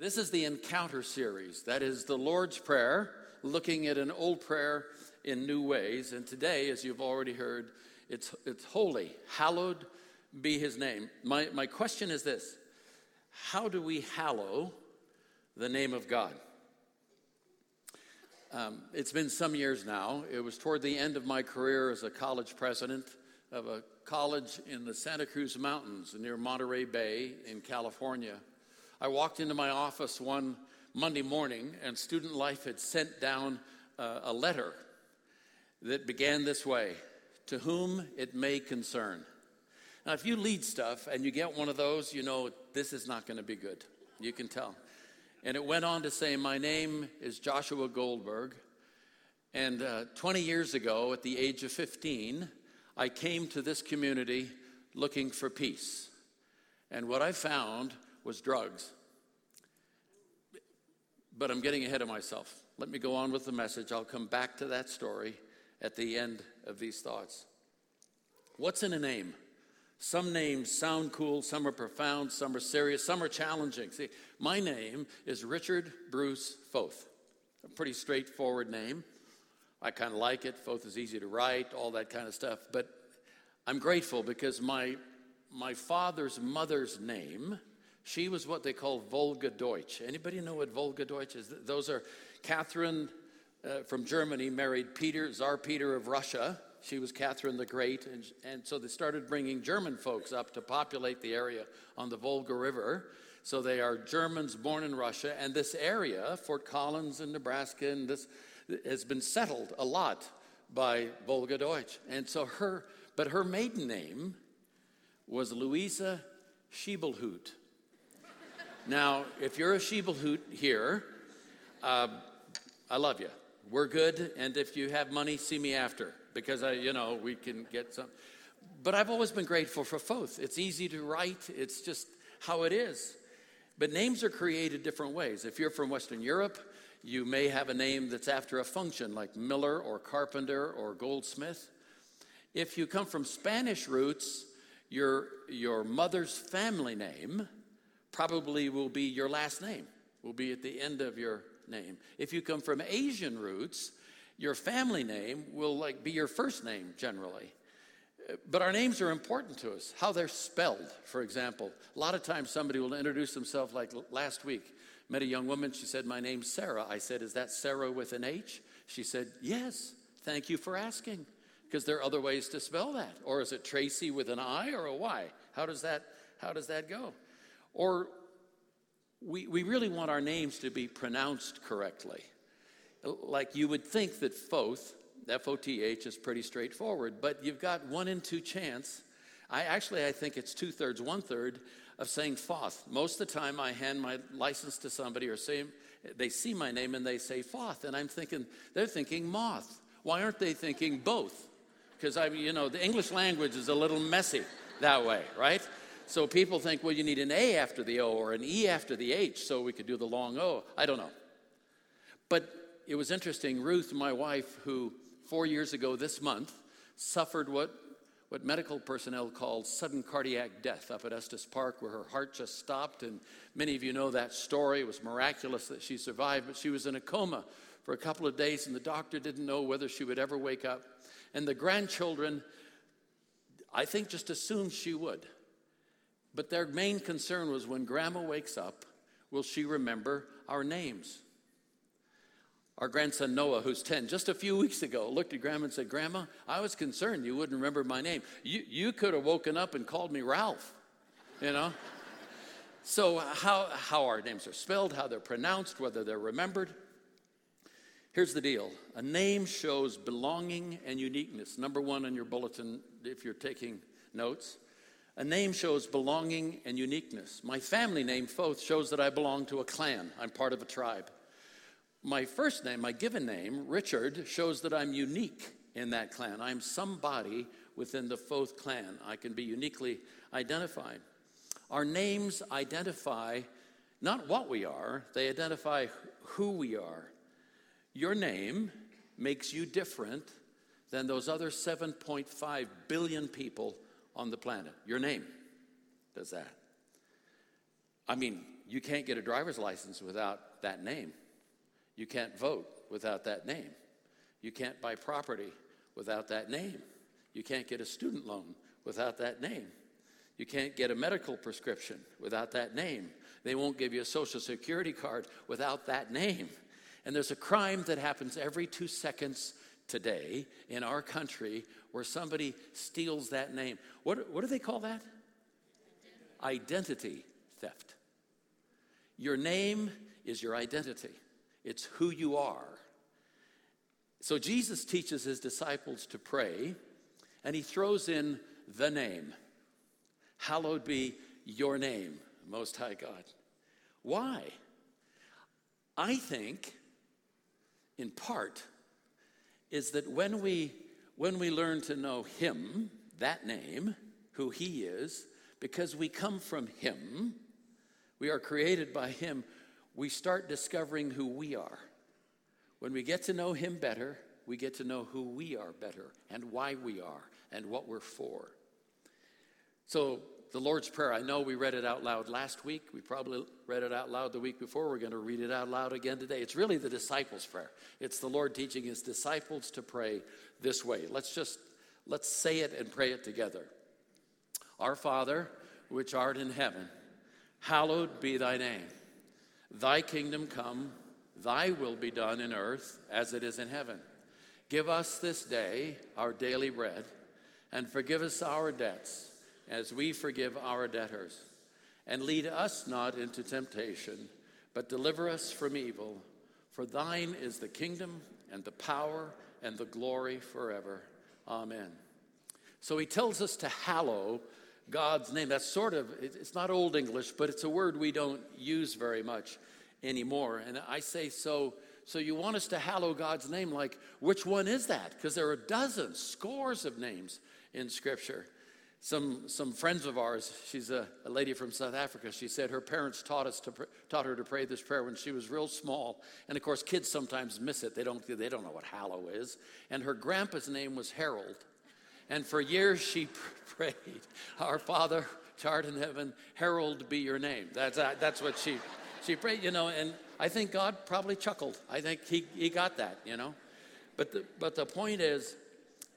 This is the Encounter series. That is the Lord's Prayer, looking at an old prayer in new ways. And today, as you've already heard, it's, it's holy. Hallowed be his name. My, my question is this How do we hallow the name of God? Um, it's been some years now. It was toward the end of my career as a college president of a college in the Santa Cruz Mountains near Monterey Bay in California. I walked into my office one Monday morning, and Student Life had sent down uh, a letter that began this way To whom it may concern. Now, if you lead stuff and you get one of those, you know this is not going to be good. You can tell. And it went on to say, My name is Joshua Goldberg. And uh, 20 years ago, at the age of 15, I came to this community looking for peace. And what I found was drugs. But I'm getting ahead of myself. Let me go on with the message. I'll come back to that story at the end of these thoughts. What's in a name? Some names sound cool, some are profound, some are serious, some are challenging. See, my name is Richard Bruce Foth. A pretty straightforward name. I kind of like it. Foth is easy to write, all that kind of stuff. But I'm grateful because my, my father's mother's name she was what they call Volga Deutsch. Anybody know what Volga Deutsch is? Those are Catherine uh, from Germany married Peter, Tsar Peter of Russia. She was Catherine the Great, and, and so they started bringing German folks up to populate the area on the Volga River. So they are Germans born in Russia, and this area, Fort Collins in Nebraska, and this has been settled a lot by Volga Deutsch. And so her, but her maiden name was Louisa Schiebelhut. Now, if you're a Schiebelhut here, uh, I love you. We're good, and if you have money, see me after because I, you know, we can get some. But I've always been grateful for Foth. It's easy to write. It's just how it is. But names are created different ways. If you're from Western Europe, you may have a name that's after a function like Miller or Carpenter or Goldsmith. If you come from Spanish roots, your, your mother's family name probably will be your last name, will be at the end of your name. If you come from Asian roots, your family name will like be your first name generally. But our names are important to us, how they're spelled, for example. A lot of times somebody will introduce themselves like last week. Met a young woman, she said, My name's Sarah. I said, Is that Sarah with an H? She said, Yes, thank you for asking. Because there are other ways to spell that. Or is it Tracy with an I or a Y? How does that, how does that go? Or we, we really want our names to be pronounced correctly. Like you would think that Foth, F O T H, is pretty straightforward, but you've got one in two chance. I actually, I think it's two thirds, one third of saying Foth. Most of the time, I hand my license to somebody or say, they see my name and they say Foth, and I'm thinking, they're thinking moth. Why aren't they thinking both? Because I, you know, the English language is a little messy that way, right? So people think, well, you need an A after the O or an E after the H so we could do the long O. I don't know. But it was interesting. Ruth, my wife, who four years ago this month suffered what, what medical personnel called sudden cardiac death up at Estes Park, where her heart just stopped. And many of you know that story. It was miraculous that she survived, but she was in a coma for a couple of days, and the doctor didn't know whether she would ever wake up. And the grandchildren, I think, just assumed she would. But their main concern was when grandma wakes up, will she remember our names? Our grandson Noah, who's 10, just a few weeks ago, looked at grandma and said, Grandma, I was concerned you wouldn't remember my name. You, you could have woken up and called me Ralph, you know? so, how, how our names are spelled, how they're pronounced, whether they're remembered. Here's the deal a name shows belonging and uniqueness. Number one on your bulletin, if you're taking notes. A name shows belonging and uniqueness. My family name, Foth, shows that I belong to a clan. I'm part of a tribe. My first name, my given name, Richard, shows that I'm unique in that clan. I'm somebody within the Foth clan. I can be uniquely identified. Our names identify not what we are, they identify who we are. Your name makes you different than those other 7.5 billion people on the planet. Your name does that. I mean, you can't get a driver's license without that name. You can't vote without that name. You can't buy property without that name. You can't get a student loan without that name. You can't get a medical prescription without that name. They won't give you a social security card without that name. And there's a crime that happens every two seconds today in our country where somebody steals that name. What, what do they call that? Identity theft. Your name is your identity, it's who you are. So Jesus teaches his disciples to pray, and he throws in the name. Hallowed be your name, Most High God. Why? I think, in part, is that when we when we learn to know him, that name, who he is, because we come from him, we are created by him, we start discovering who we are. When we get to know him better, we get to know who we are better and why we are and what we're for. So, the Lord's Prayer, I know we read it out loud last week. We probably read it out loud the week before. We're going to read it out loud again today. It's really the disciples' prayer. It's the Lord teaching his disciples to pray this way. Let's just let's say it and pray it together. Our Father, which art in heaven, hallowed be thy name. Thy kingdom come, thy will be done in earth as it is in heaven. Give us this day our daily bread, and forgive us our debts as we forgive our debtors. And lead us not into temptation, but deliver us from evil. For thine is the kingdom and the power and the glory forever. Amen. So he tells us to hallow God's name. That's sort of, it's not Old English, but it's a word we don't use very much anymore. And I say, so, so you want us to hallow God's name? Like, which one is that? Because there are dozens, scores of names in Scripture. Some, some friends of ours, she's a, a lady from South Africa, she said her parents taught, us to, taught her to pray this prayer when she was real small. And of course, kids sometimes miss it. They don't, they don't know what hallow is. And her grandpa's name was Harold. And for years she prayed, Our Father, which art in heaven, Harold be your name. That's, uh, that's what she, she prayed, you know. And I think God probably chuckled. I think he, he got that, you know. But the, but the point is,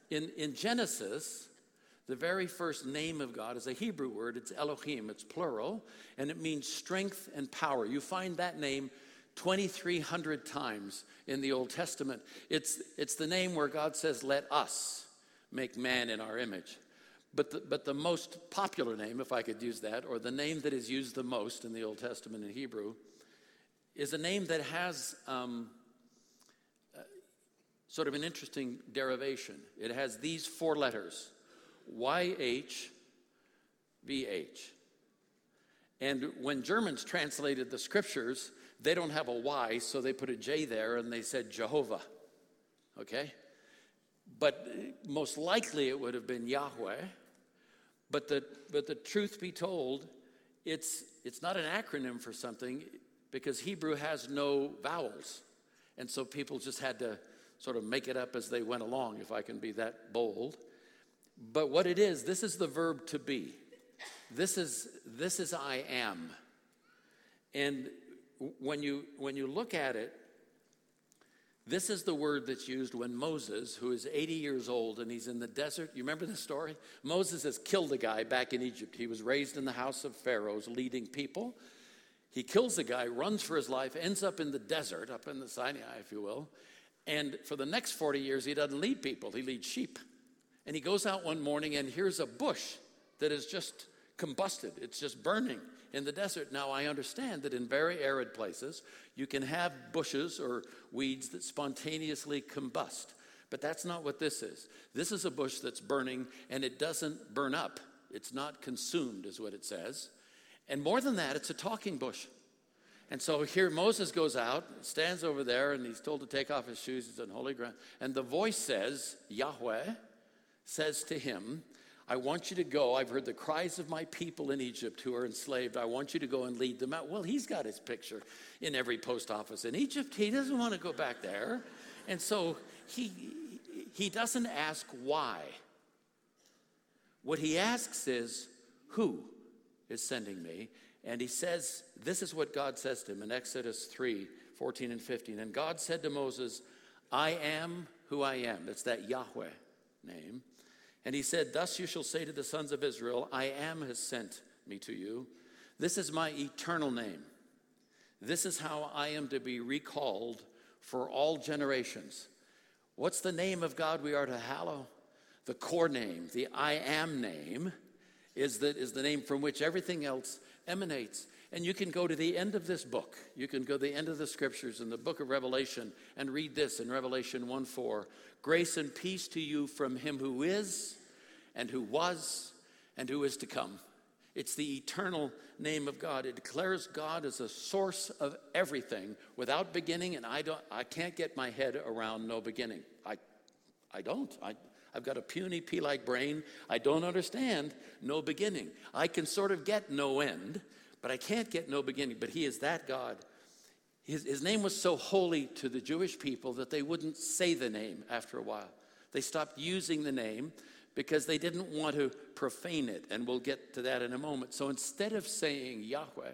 in, in Genesis, the very first name of God is a Hebrew word. It's Elohim, it's plural, and it means strength and power. You find that name 2,300 times in the Old Testament. It's, it's the name where God says, Let us make man in our image. But the, but the most popular name, if I could use that, or the name that is used the most in the Old Testament in Hebrew, is a name that has um, uh, sort of an interesting derivation. It has these four letters YHVH. And when Germans translated the scriptures, they don't have a Y, so they put a J there and they said Jehovah. Okay? But most likely it would have been Yahweh. But the, but the truth be told, it's, it's not an acronym for something because Hebrew has no vowels. And so people just had to sort of make it up as they went along, if I can be that bold. But what it is, this is the verb to be. This is this is I am. And when you when you look at it, this is the word that's used when Moses, who is 80 years old and he's in the desert. You remember the story? Moses has killed a guy back in Egypt. He was raised in the house of Pharaoh's, leading people. He kills a guy, runs for his life, ends up in the desert, up in the Sinai, if you will. And for the next 40 years, he doesn't lead people, he leads sheep. And he goes out one morning and here's a bush that is just combusted, it's just burning in the desert. Now, I understand that in very arid places, you can have bushes or weeds that spontaneously combust. But that's not what this is. This is a bush that's burning and it doesn't burn up. It's not consumed, is what it says. And more than that, it's a talking bush. And so here Moses goes out, stands over there, and he's told to take off his shoes. He's on holy ground. And the voice says, Yahweh, says to him, I want you to go. I've heard the cries of my people in Egypt who are enslaved. I want you to go and lead them out. Well, he's got his picture in every post office in Egypt. He doesn't want to go back there. And so he, he doesn't ask why. What he asks is, Who is sending me? And he says, This is what God says to him in Exodus 3 14 and 15. And God said to Moses, I am who I am. It's that Yahweh name. And he said, Thus you shall say to the sons of Israel, I am has sent me to you. This is my eternal name. This is how I am to be recalled for all generations. What's the name of God we are to hallow? The core name, the I am name, is the, is the name from which everything else emanates. And you can go to the end of this book. You can go to the end of the scriptures in the book of Revelation and read this in Revelation 1 4. Grace and peace to you from him who is, and who was, and who is to come. It's the eternal name of God. It declares God as a source of everything without beginning, and I, don't, I can't get my head around no beginning. I, I don't. I, I've got a puny pea like brain. I don't understand no beginning. I can sort of get no end, but I can't get no beginning. But He is that God. His, his name was so holy to the Jewish people that they wouldn't say the name after a while. They stopped using the name because they didn't want to profane it, and we'll get to that in a moment. So instead of saying Yahweh,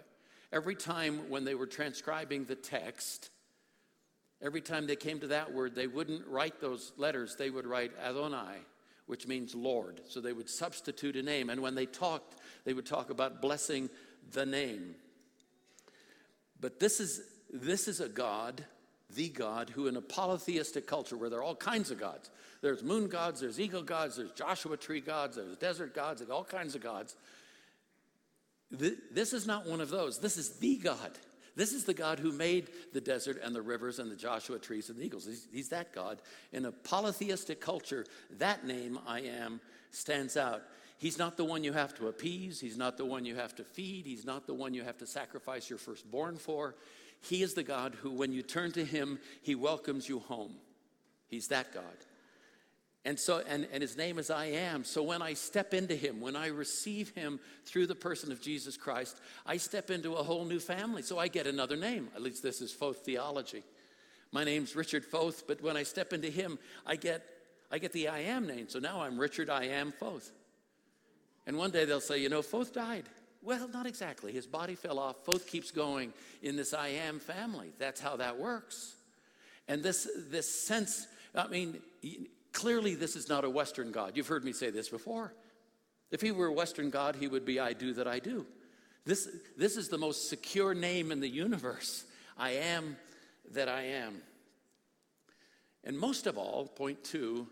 every time when they were transcribing the text, every time they came to that word, they wouldn't write those letters, they would write Adonai, which means Lord. So they would substitute a name, and when they talked, they would talk about blessing the name. But this is, this is a God the God who, in a polytheistic culture where there are all kinds of gods, there's moon gods, there's eagle gods, there's Joshua tree gods, there's desert gods, there's all kinds of gods. This is not one of those. This is the God. This is the God who made the desert and the rivers and the Joshua trees and the eagles. He's, he's that God. In a polytheistic culture, that name, I am, stands out. He's not the one you have to appease. He's not the one you have to feed. He's not the one you have to sacrifice your firstborn for. He is the God who, when you turn to Him, He welcomes you home. He's that God. And so, and, and his name is I am. So when I step into him, when I receive him through the person of Jesus Christ, I step into a whole new family. So I get another name. At least this is Foth theology. My name's Richard Foth, but when I step into him, I get I get the I am name. So now I'm Richard I am Foth. And one day they'll say, you know, Foth died. Well, not exactly. His body fell off. Foth keeps going in this I am family. That's how that works. And this, this sense, I mean, clearly this is not a Western God. You've heard me say this before. If he were a Western God, he would be I do that I do. This, this is the most secure name in the universe. I am that I am. And most of all, point two,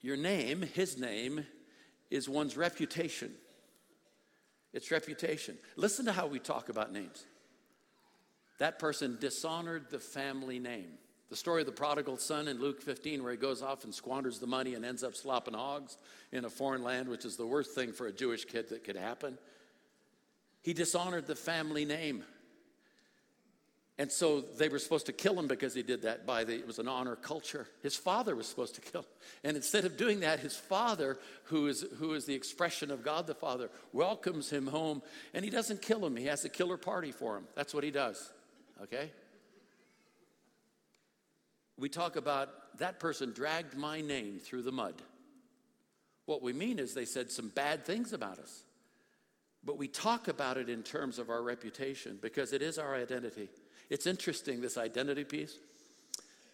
your name, his name, is one's reputation. It's reputation. Listen to how we talk about names. That person dishonored the family name. The story of the prodigal son in Luke 15, where he goes off and squanders the money and ends up slopping hogs in a foreign land, which is the worst thing for a Jewish kid that could happen. He dishonored the family name. And so they were supposed to kill him because he did that by the, it was an honor culture. His father was supposed to kill him. And instead of doing that, his father, who is, who is the expression of God the Father, welcomes him home and he doesn't kill him. He has a killer party for him. That's what he does. Okay? We talk about that person dragged my name through the mud. What we mean is they said some bad things about us. But we talk about it in terms of our reputation because it is our identity. It's interesting, this identity piece.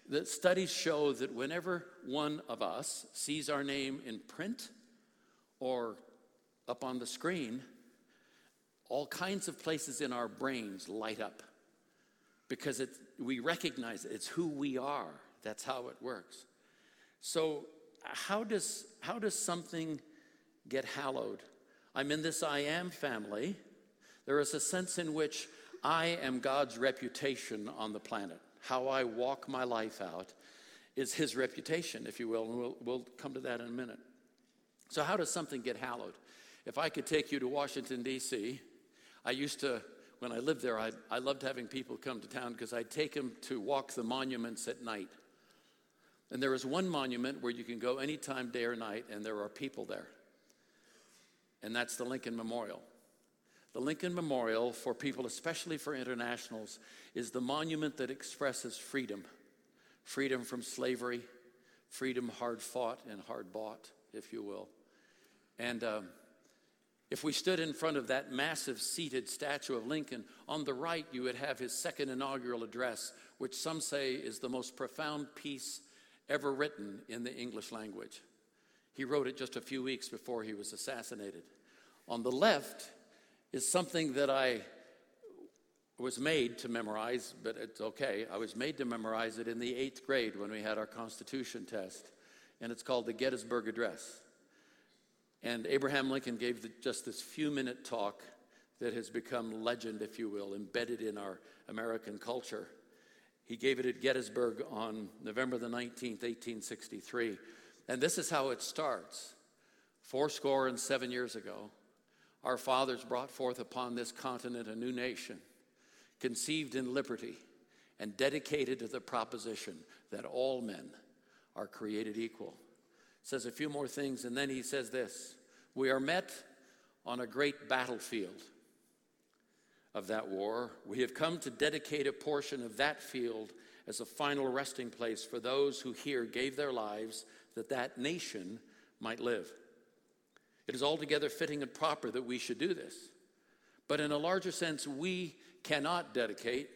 The studies show that whenever one of us sees our name in print or up on the screen, all kinds of places in our brains light up because it, we recognize it. it's who we are. That's how it works. So, how does, how does something get hallowed? I'm in this I am family. There is a sense in which I am God's reputation on the planet. How I walk my life out is his reputation, if you will, and we'll, we'll come to that in a minute. So, how does something get hallowed? If I could take you to Washington, D.C., I used to, when I lived there, I, I loved having people come to town because I'd take them to walk the monuments at night. And there is one monument where you can go anytime, day or night, and there are people there. And that's the Lincoln Memorial. The Lincoln Memorial, for people, especially for internationals, is the monument that expresses freedom freedom from slavery, freedom hard fought and hard bought, if you will. And um, If we stood in front of that massive seated statue of Lincoln, on the right you would have his second inaugural address, which some say is the most profound piece ever written in the English language. He wrote it just a few weeks before he was assassinated. On the left is something that I was made to memorize, but it's okay. I was made to memorize it in the eighth grade when we had our Constitution test, and it's called the Gettysburg Address. And Abraham Lincoln gave the, just this few minute talk that has become legend, if you will, embedded in our American culture. He gave it at Gettysburg on November the 19th, 1863. And this is how it starts. Four score and seven years ago, our fathers brought forth upon this continent a new nation, conceived in liberty and dedicated to the proposition that all men are created equal says a few more things, and then he says this We are met on a great battlefield of that war. We have come to dedicate a portion of that field as a final resting place for those who here gave their lives that that nation might live. It is altogether fitting and proper that we should do this. But in a larger sense, we cannot dedicate,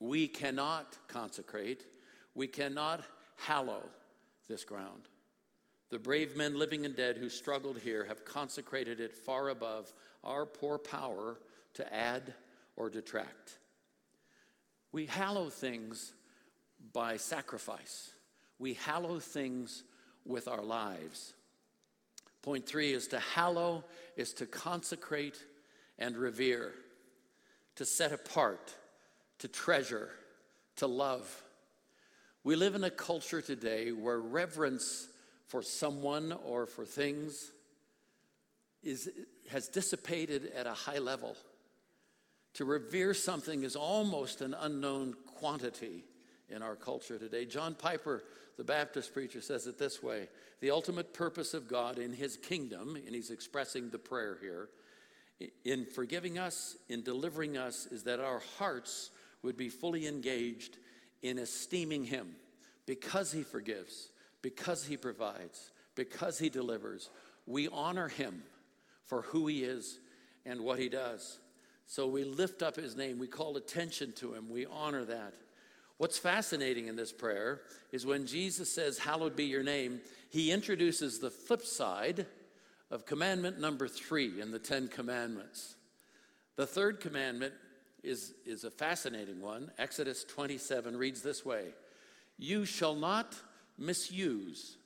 we cannot consecrate, we cannot hallow this ground. The brave men, living and dead, who struggled here have consecrated it far above our poor power to add or detract. We hallow things by sacrifice, we hallow things with our lives. Point three is to hallow, is to consecrate and revere, to set apart, to treasure, to love. We live in a culture today where reverence for someone or for things is, has dissipated at a high level. To revere something is almost an unknown quantity in our culture today. John Piper, the Baptist preacher, says it this way The ultimate purpose of God in his kingdom, and he's expressing the prayer here, in forgiving us, in delivering us, is that our hearts would be fully engaged in esteeming him because he forgives, because he provides, because he delivers. We honor him for who he is and what he does. So we lift up his name, we call attention to him, we honor that. What's fascinating in this prayer is when Jesus says, Hallowed be your name, he introduces the flip side of commandment number three in the Ten Commandments. The third commandment is, is a fascinating one. Exodus 27 reads this way You shall not misuse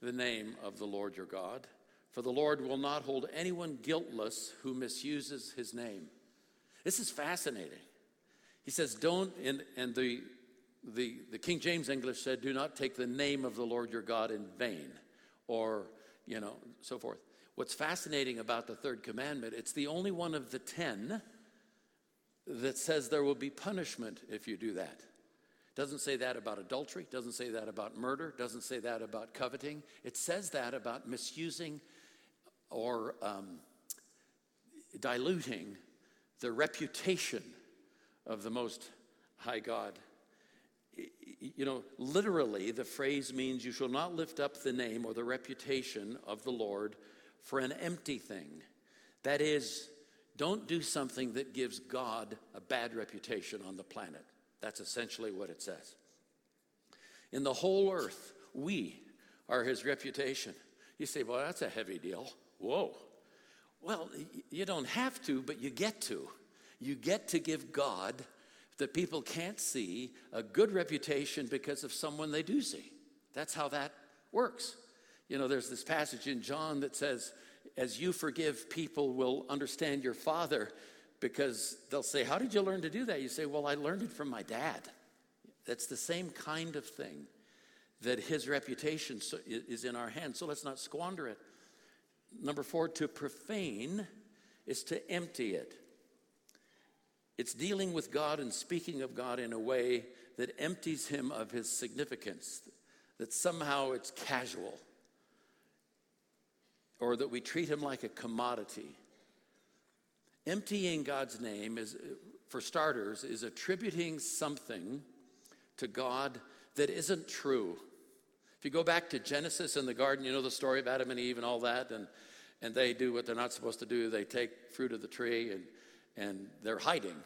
the name of the Lord your God, for the Lord will not hold anyone guiltless who misuses his name. This is fascinating. He says, Don't, and, and the, the, the King James English said, Do not take the name of the Lord your God in vain, or, you know, so forth. What's fascinating about the third commandment, it's the only one of the ten that says there will be punishment if you do that. Doesn't say that about adultery, doesn't say that about murder, doesn't say that about coveting. It says that about misusing or um, diluting the reputation of the Most High God. You know, literally, the phrase means you shall not lift up the name or the reputation of the Lord for an empty thing. That is, don't do something that gives God a bad reputation on the planet. That's essentially what it says. In the whole earth, we are his reputation. You say, well, that's a heavy deal. Whoa. Well, you don't have to, but you get to. You get to give God that people can't see a good reputation because of someone they do see. That's how that works. You know, there's this passage in John that says, as you forgive, people will understand your Father because they'll say, How did you learn to do that? You say, Well, I learned it from my dad. That's the same kind of thing that his reputation is in our hands. So let's not squander it. Number four, to profane is to empty it. It's dealing with God and speaking of God in a way that empties him of his significance, that somehow it's casual, or that we treat him like a commodity. Emptying God's name is, for starters, is attributing something to God that isn't true. If you go back to Genesis in the garden, you know the story of Adam and Eve and all that, and and they do what they're not supposed to do. They take fruit of the tree and, and they're hiding.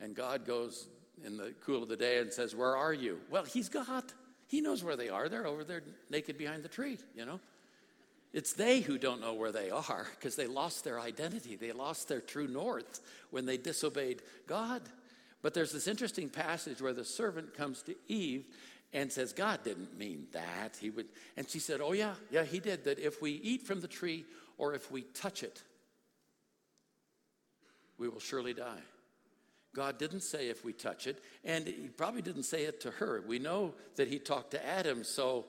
And God goes in the cool of the day and says, Where are you? Well, He's God. He knows where they are. They're over there naked behind the tree, you know? It's they who don't know where they are because they lost their identity. They lost their true north when they disobeyed God. But there's this interesting passage where the servant comes to Eve and says, God didn't mean that. He would, and she said, Oh, yeah, yeah, he did. That if we eat from the tree or if we touch it, we will surely die. God didn't say if we touch it, and he probably didn't say it to her. We know that he talked to Adam, so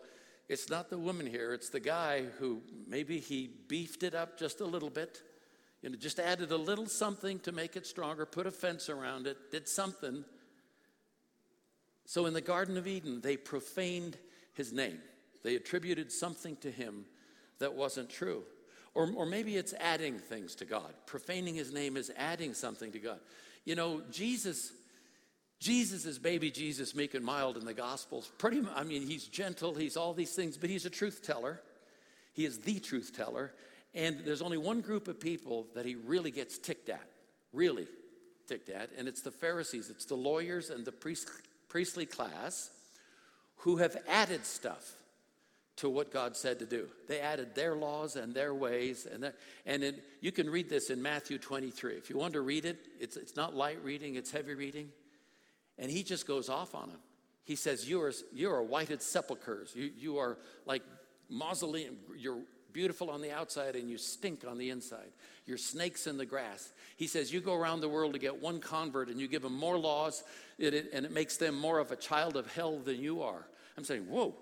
it's not the woman here, it's the guy who maybe he beefed it up just a little bit, you know, just added a little something to make it stronger, put a fence around it, did something. So in the Garden of Eden, they profaned his name. They attributed something to him that wasn't true. Or, or maybe it's adding things to God. Profaning his name is adding something to God. You know, Jesus, Jesus is baby Jesus, meek and mild in the Gospels. Pretty, I mean, he's gentle, he's all these things, but he's a truth teller. He is the truth teller. And there's only one group of people that he really gets ticked at, really ticked at, and it's the Pharisees, it's the lawyers and the priest, priestly class who have added stuff to what God said to do. They added their laws and their ways. And, that, and it, you can read this in Matthew 23. If you want to read it, it's, it's not light reading, it's heavy reading. And he just goes off on him. He says, You are, you are whited sepulchres. You, you are like mausoleum. You're beautiful on the outside and you stink on the inside. You're snakes in the grass. He says, You go around the world to get one convert and you give them more laws and it, and it makes them more of a child of hell than you are. I'm saying, Whoa,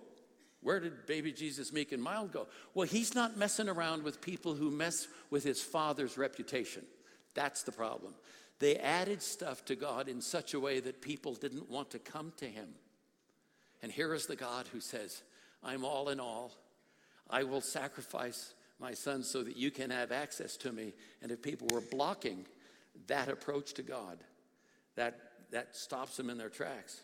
where did baby Jesus meek and mild go? Well, he's not messing around with people who mess with his father's reputation. That's the problem. They added stuff to God in such a way that people didn't want to come to him. And here is the God who says, I'm all in all. I will sacrifice my son so that you can have access to me. And if people were blocking that approach to God, that, that stops them in their tracks.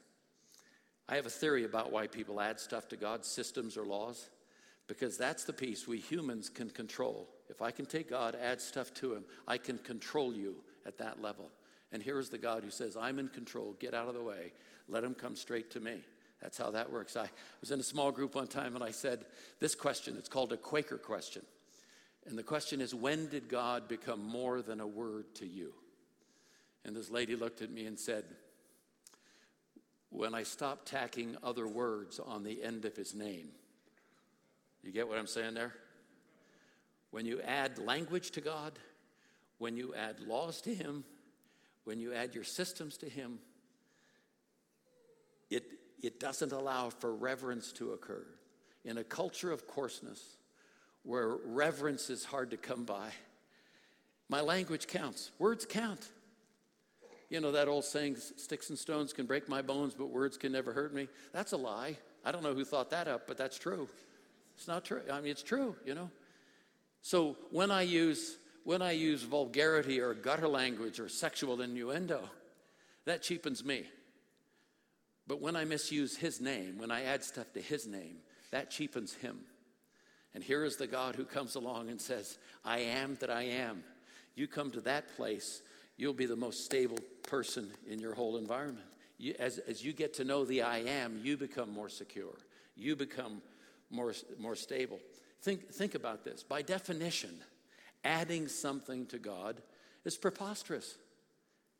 I have a theory about why people add stuff to God's systems or laws, because that's the piece we humans can control. If I can take God, add stuff to him, I can control you at that level. And here is the God who says, I'm in control, get out of the way, let him come straight to me. That's how that works. I was in a small group one time and I said this question, it's called a Quaker question. And the question is, when did God become more than a word to you? And this lady looked at me and said, when I stopped tacking other words on the end of his name. You get what I'm saying there? When you add language to God, when you add laws to him, when you add your systems to him, it, it doesn't allow for reverence to occur. In a culture of coarseness, where reverence is hard to come by, my language counts. Words count. You know that old saying, sticks and stones can break my bones, but words can never hurt me? That's a lie. I don't know who thought that up, but that's true. It's not true. I mean, it's true, you know. So when I use when I use vulgarity or gutter language or sexual innuendo, that cheapens me. But when I misuse his name, when I add stuff to his name, that cheapens him. And here is the God who comes along and says, I am that I am. You come to that place you'll be the most stable person in your whole environment. You, as, as you get to know the I am, you become more secure. You become more, more stable. Think, think about this. By definition, adding something to God is preposterous.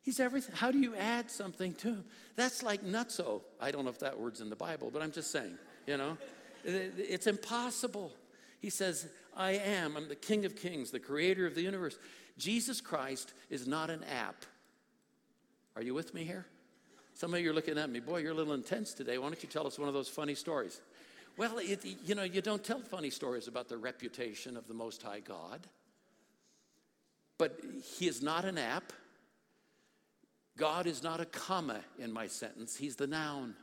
He's everything. How do you add something to him? That's like nutso. I don't know if that word's in the Bible, but I'm just saying, you know, it's impossible. He says, I am. I'm the King of Kings, the creator of the universe. Jesus Christ is not an app. Are you with me here? Some of you are looking at me, boy, you're a little intense today. Why don't you tell us one of those funny stories? Well, it, you know, you don't tell funny stories about the reputation of the Most High God. But He is not an app. God is not a comma in my sentence. He's the noun,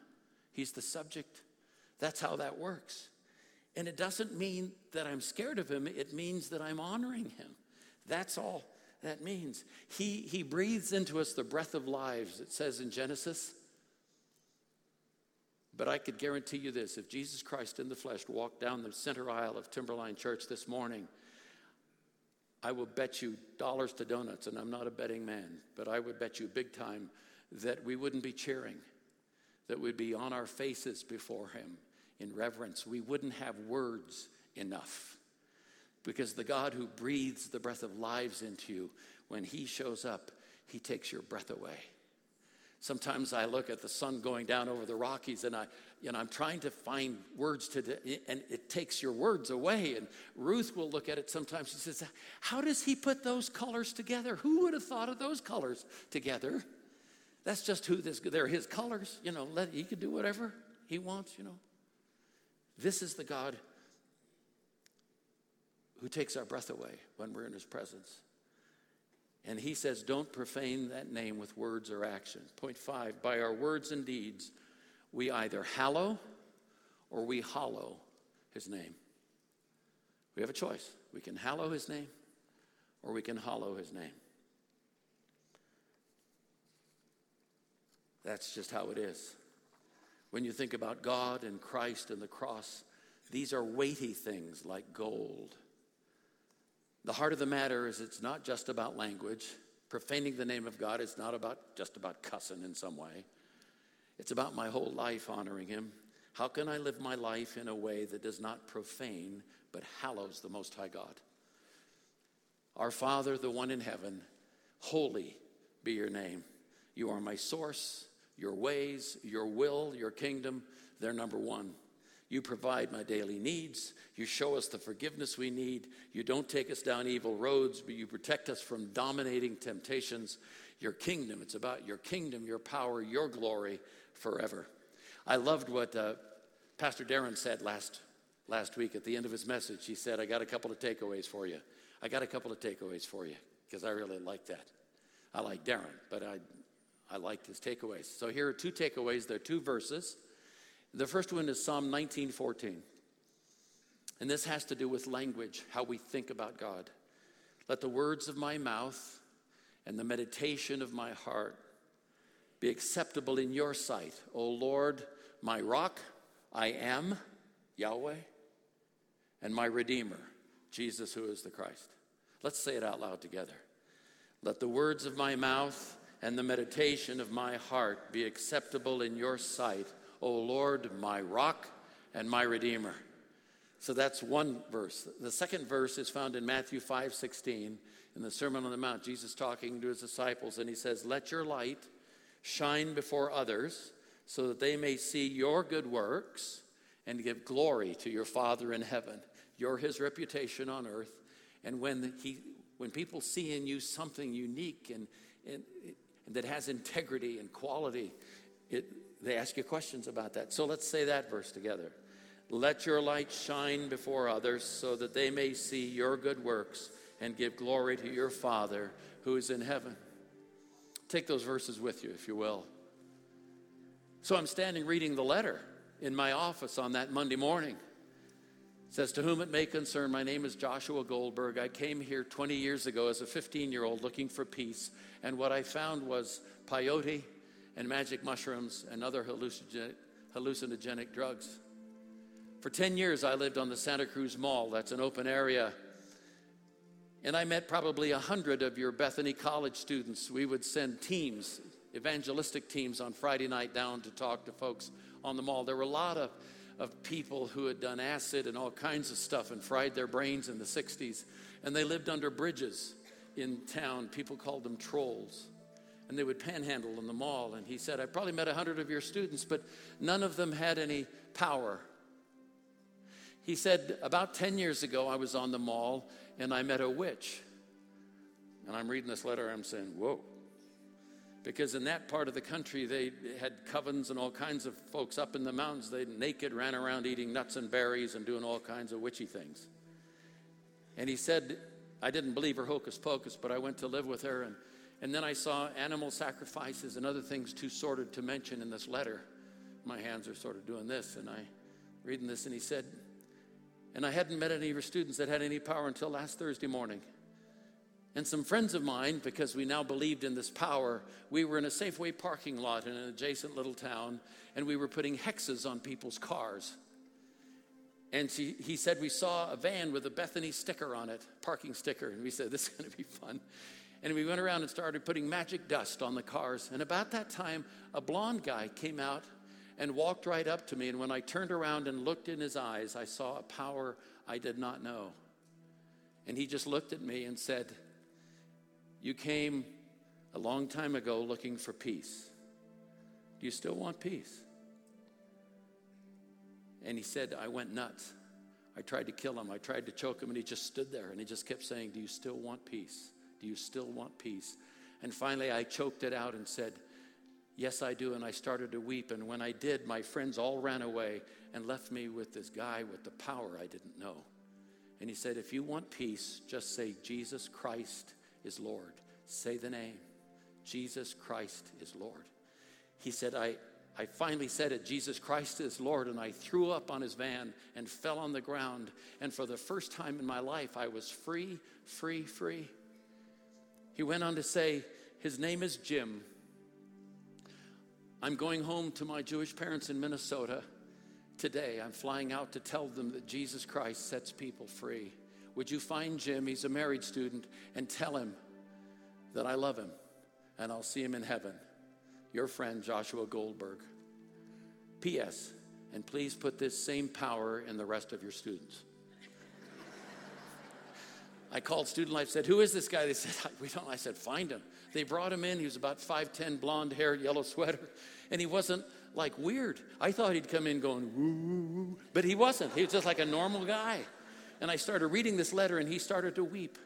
He's the subject. That's how that works. And it doesn't mean that I'm scared of Him, it means that I'm honoring Him. That's all that means. He, he breathes into us the breath of lives, it says in Genesis. But I could guarantee you this if Jesus Christ in the flesh walked down the center aisle of Timberline Church this morning, I will bet you dollars to donuts, and I'm not a betting man, but I would bet you big time that we wouldn't be cheering, that we'd be on our faces before Him in reverence. We wouldn't have words enough because the God who breathes the breath of lives into you, when He shows up, He takes your breath away. Sometimes I look at the sun going down over the Rockies and I, you know, I'm trying to find words to, and it takes your words away. And Ruth will look at it sometimes. She says, How does he put those colors together? Who would have thought of those colors together? That's just who this, they're his colors. You know, let, he can do whatever he wants, you know. This is the God who takes our breath away when we're in his presence. And he says, don't profane that name with words or action. Point five, by our words and deeds, we either hallow or we hollow his name. We have a choice. We can hallow his name or we can hollow his name. That's just how it is. When you think about God and Christ and the cross, these are weighty things like gold the heart of the matter is it's not just about language. Profaning the name of God is not about just about cussing in some way. It's about my whole life honoring him. How can I live my life in a way that does not profane but hallows the most high God? Our Father, the one in heaven, holy be your name. You are my source, your ways, your will, your kingdom, they're number 1. You provide my daily needs. You show us the forgiveness we need. You don't take us down evil roads, but you protect us from dominating temptations. Your kingdom, it's about your kingdom, your power, your glory forever. I loved what uh, Pastor Darren said last, last week at the end of his message. He said, I got a couple of takeaways for you. I got a couple of takeaways for you because I really like that. I like Darren, but I, I liked his takeaways. So here are two takeaways. They're two verses. The first one is Psalm 19:14. And this has to do with language, how we think about God. Let the words of my mouth and the meditation of my heart be acceptable in your sight, O Lord, my rock, I am Yahweh, and my redeemer, Jesus who is the Christ. Let's say it out loud together. Let the words of my mouth and the meditation of my heart be acceptable in your sight, O Lord, my rock and my redeemer. So that's one verse. The second verse is found in Matthew 5 16 in the Sermon on the Mount. Jesus talking to his disciples, and he says, Let your light shine before others so that they may see your good works and give glory to your Father in heaven. You're his reputation on earth. And when, he, when people see in you something unique and, and, and that has integrity and quality, it, they ask you questions about that. So let's say that verse together. Let your light shine before others so that they may see your good works and give glory to your Father who is in heaven. Take those verses with you, if you will. So I'm standing reading the letter in my office on that Monday morning. It says, To whom it may concern, my name is Joshua Goldberg. I came here 20 years ago as a 15 year old looking for peace, and what I found was peyote and magic mushrooms and other hallucinogenic, hallucinogenic drugs. For 10 years, I lived on the Santa Cruz Mall. That's an open area. And I met probably a hundred of your Bethany College students. We would send teams, evangelistic teams, on Friday night down to talk to folks on the mall. There were a lot of, of people who had done acid and all kinds of stuff and fried their brains in the 60s. And they lived under bridges in town. People called them trolls and they would panhandle in the mall. And he said, I probably met a hundred of your students, but none of them had any power. He said, About 10 years ago, I was on the mall and I met a witch. And I'm reading this letter, I'm saying, Whoa. Because in that part of the country, they had covens and all kinds of folks up in the mountains. They naked ran around eating nuts and berries and doing all kinds of witchy things. And he said, I didn't believe her hocus pocus, but I went to live with her and and then I saw animal sacrifices and other things too sordid to mention in this letter. My hands are sort of doing this, and I reading this, and he said, and I hadn't met any of your students that had any power until last Thursday morning. And some friends of mine, because we now believed in this power, we were in a Safeway parking lot in an adjacent little town, and we were putting hexes on people's cars. And she, he said, We saw a van with a Bethany sticker on it, parking sticker. And we said, This is going to be fun. And we went around and started putting magic dust on the cars. And about that time, a blond guy came out and walked right up to me. And when I turned around and looked in his eyes, I saw a power I did not know. And he just looked at me and said, You came a long time ago looking for peace. Do you still want peace? And he said, I went nuts. I tried to kill him. I tried to choke him, and he just stood there and he just kept saying, Do you still want peace? Do you still want peace? And finally, I choked it out and said, Yes, I do. And I started to weep. And when I did, my friends all ran away and left me with this guy with the power I didn't know. And he said, If you want peace, just say, Jesus Christ is Lord. Say the name. Jesus Christ is Lord. He said, I, I finally said it, Jesus Christ is Lord, and I threw up on his van and fell on the ground. And for the first time in my life, I was free, free, free. He went on to say, His name is Jim. I'm going home to my Jewish parents in Minnesota today. I'm flying out to tell them that Jesus Christ sets people free. Would you find Jim? He's a married student, and tell him that I love him and I'll see him in heaven. Your friend, Joshua Goldberg. P.S. And please put this same power in the rest of your students. I called Student Life, said, Who is this guy? They said, We don't. I said, Find him. They brought him in. He was about 5'10, blonde hair, yellow sweater. And he wasn't like weird. I thought he'd come in going, woo, woo, woo. But he wasn't. He was just like a normal guy. And I started reading this letter and he started to weep.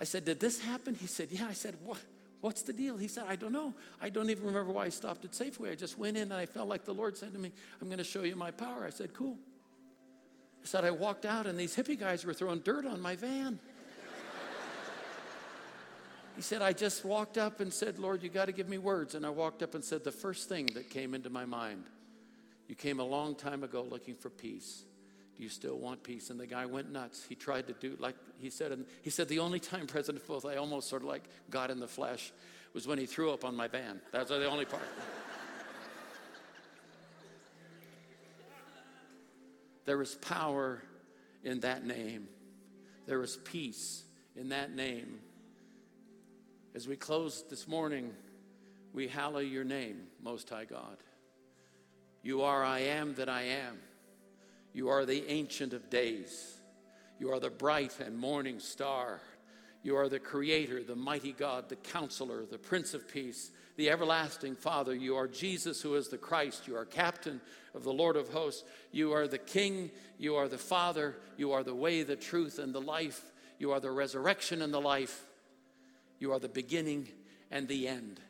I said, Did this happen? He said, Yeah. I said, What? What's the deal? He said, I don't know. I don't even remember why I stopped at Safeway. I just went in and I felt like the Lord said to me, I'm going to show you my power. I said, Cool. He said, I walked out and these hippie guys were throwing dirt on my van. he said, I just walked up and said, Lord, you got to give me words. And I walked up and said, The first thing that came into my mind, you came a long time ago looking for peace. Do you still want peace? And the guy went nuts. He tried to do, like he said, and he said, The only time, President Foth, I almost sort of like got in the flesh was when he threw up on my van. That's the only part. There is power in that name. There is peace in that name. As we close this morning, we hallow your name, Most High God. You are I am that I am. You are the Ancient of Days. You are the bright and morning star. You are the Creator, the mighty God, the Counselor, the Prince of Peace, the everlasting Father. You are Jesus, who is the Christ. You are Captain of the Lord of hosts. You are the King. You are the Father. You are the way, the truth, and the life. You are the resurrection and the life. You are the beginning and the end.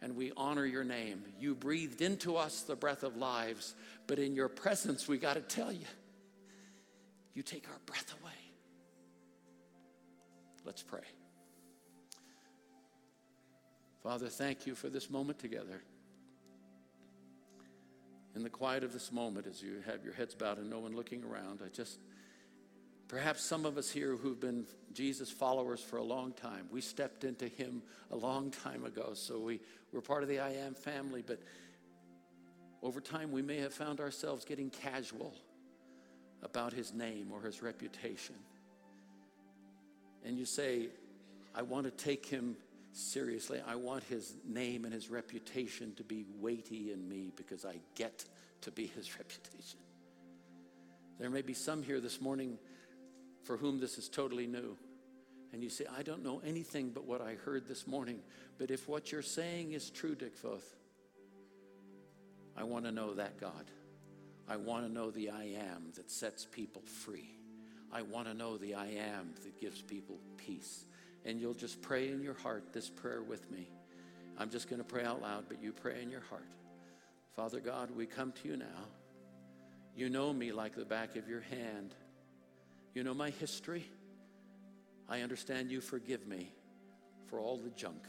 And we honor your name. You breathed into us the breath of lives, but in your presence, we got to tell you, you take our breath away. Let's pray. Father, thank you for this moment together in the quiet of this moment as you have your heads bowed and no one looking around, I just, perhaps some of us here who've been Jesus followers for a long time, we stepped into him a long time ago. So we, we're part of the I am family, but over time we may have found ourselves getting casual about his name or his reputation. And you say, I want to take him seriously. I want his name and his reputation to be weighty in me because I get to be his reputation. There may be some here this morning for whom this is totally new. And you say, I don't know anything but what I heard this morning. But if what you're saying is true, Dick Foth, I want to know that God. I want to know the I am that sets people free. I want to know the I am that gives people peace and you'll just pray in your heart this prayer with me. I'm just going to pray out loud, but you pray in your heart. Father God, we come to you now. You know me like the back of your hand. You know my history. I understand you forgive me for all the junk,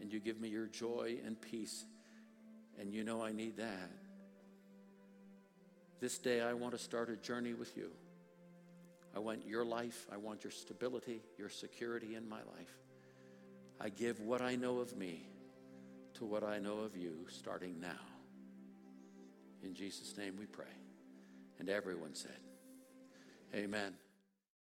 and you give me your joy and peace, and you know I need that. This day, I want to start a journey with you. I want your life. I want your stability, your security in my life. I give what I know of me to what I know of you starting now. In Jesus' name we pray. And everyone said, Amen.